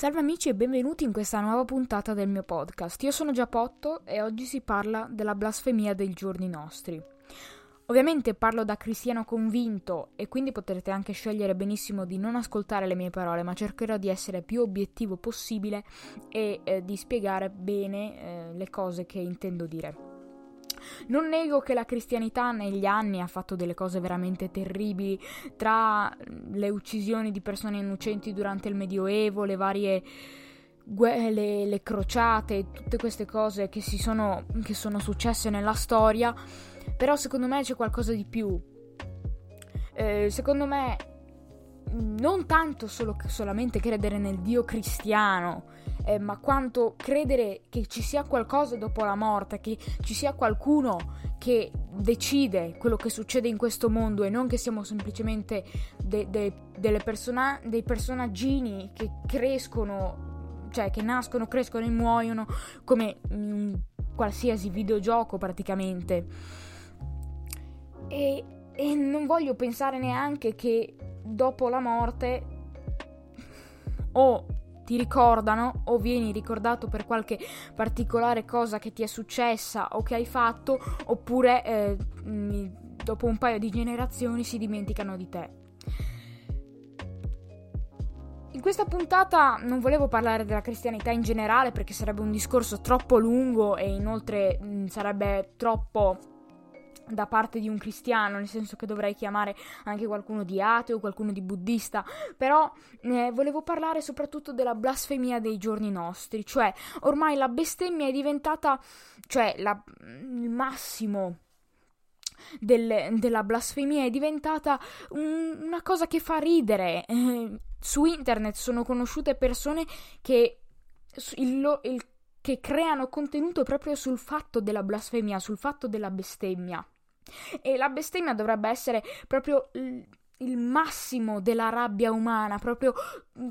Salve amici e benvenuti in questa nuova puntata del mio podcast. Io sono Giappotto e oggi si parla della blasfemia dei giorni nostri. Ovviamente parlo da cristiano convinto e quindi potrete anche scegliere benissimo di non ascoltare le mie parole, ma cercherò di essere più obiettivo possibile e eh, di spiegare bene eh, le cose che intendo dire. Non nego che la cristianità negli anni ha fatto delle cose veramente terribili, tra le uccisioni di persone innocenti durante il Medioevo, le varie le, le crociate, tutte queste cose che, sono, che sono successe nella storia, però secondo me c'è qualcosa di più. Eh, secondo me non tanto solo, solamente credere nel Dio cristiano, eh, ma quanto credere che ci sia qualcosa dopo la morte, che ci sia qualcuno che decide quello che succede in questo mondo e non che siamo semplicemente de- de- persona- dei personaggini che crescono, cioè che nascono, crescono e muoiono come in qualsiasi videogioco praticamente. E, e non voglio pensare neanche che dopo la morte o ti ricordano o vieni ricordato per qualche particolare cosa che ti è successa o che hai fatto oppure eh, dopo un paio di generazioni si dimenticano di te. In questa puntata non volevo parlare della cristianità in generale perché sarebbe un discorso troppo lungo e inoltre mh, sarebbe troppo da parte di un cristiano, nel senso che dovrei chiamare anche qualcuno di ateo, qualcuno di buddista, però eh, volevo parlare soprattutto della blasfemia dei giorni nostri, cioè ormai la bestemmia è diventata, cioè la, il massimo del, della blasfemia è diventata un, una cosa che fa ridere. Eh, su internet sono conosciute persone che il, il, che creano contenuto proprio sul fatto della blasfemia, sul fatto della bestemmia. E la bestemmia dovrebbe essere proprio il massimo della rabbia umana, proprio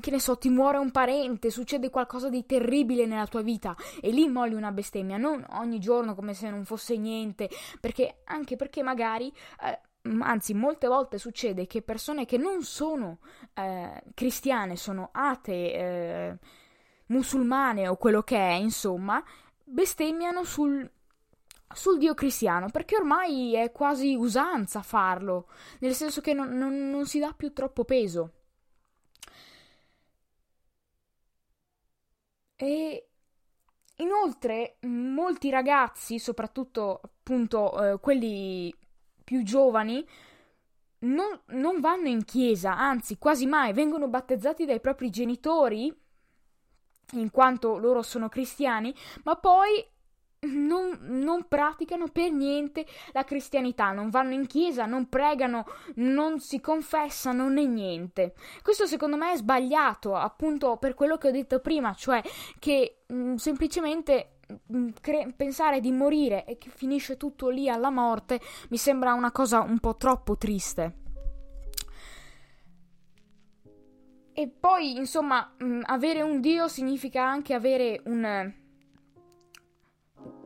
che ne so, ti muore un parente, succede qualcosa di terribile nella tua vita e lì molli una bestemmia, non ogni giorno come se non fosse niente, perché anche perché magari eh, anzi molte volte succede che persone che non sono eh, cristiane, sono atee, eh, musulmane o quello che è, insomma, bestemmiano sul sul Dio cristiano, perché ormai è quasi usanza farlo, nel senso che non, non, non si dà più troppo peso. E inoltre molti ragazzi, soprattutto appunto eh, quelli più giovani, non, non vanno in chiesa, anzi quasi mai vengono battezzati dai propri genitori, in quanto loro sono cristiani, ma poi non, non, praticano per niente la cristianità, non vanno in chiesa, non pregano, non si confessano né niente. Questo secondo me è sbagliato, appunto per quello che ho detto prima, cioè che mh, mm, semplicemente mm, cre- pensare di morire e che finisce tutto lì alla morte mi sembra una cosa un po' troppo triste. E poi, insomma, mh, mm, avere un Dio significa anche avere un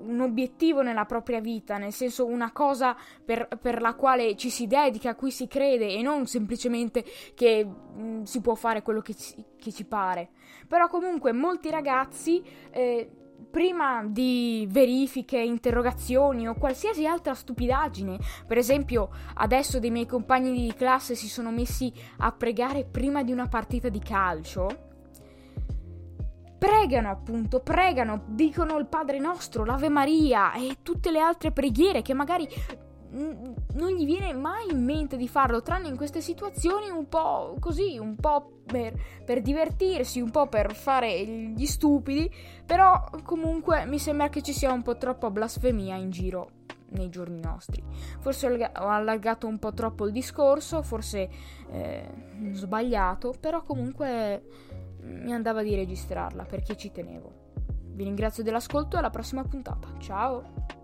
un obiettivo nella propria vita, nel senso una cosa per, per, la quale ci si dedica, a cui si crede e non semplicemente che mh, mm, si può fare quello che ci, che ci, pare. Però comunque molti ragazzi, eh, prima di verifiche, interrogazioni o qualsiasi altra stupidaggine, per esempio adesso dei miei compagni di classe si sono messi a pregare prima di una partita di calcio, pregano appunto, pregano, dicono il Padre nostro, l'Ave Maria e tutte le altre preghiere che magari non gli viene mai in mente di farlo, tranne in queste situazioni un po' così, un po' per, per, divertirsi, un po' per fare gli stupidi, però comunque mi sembra che ci sia un po' troppa blasfemia in giro nei giorni nostri. Forse ho allargato un po' troppo il discorso, forse eh, sbagliato, però comunque mi andava di registrarla perché ci tenevo. Vi ringrazio dell'ascolto e alla prossima puntata. Ciao!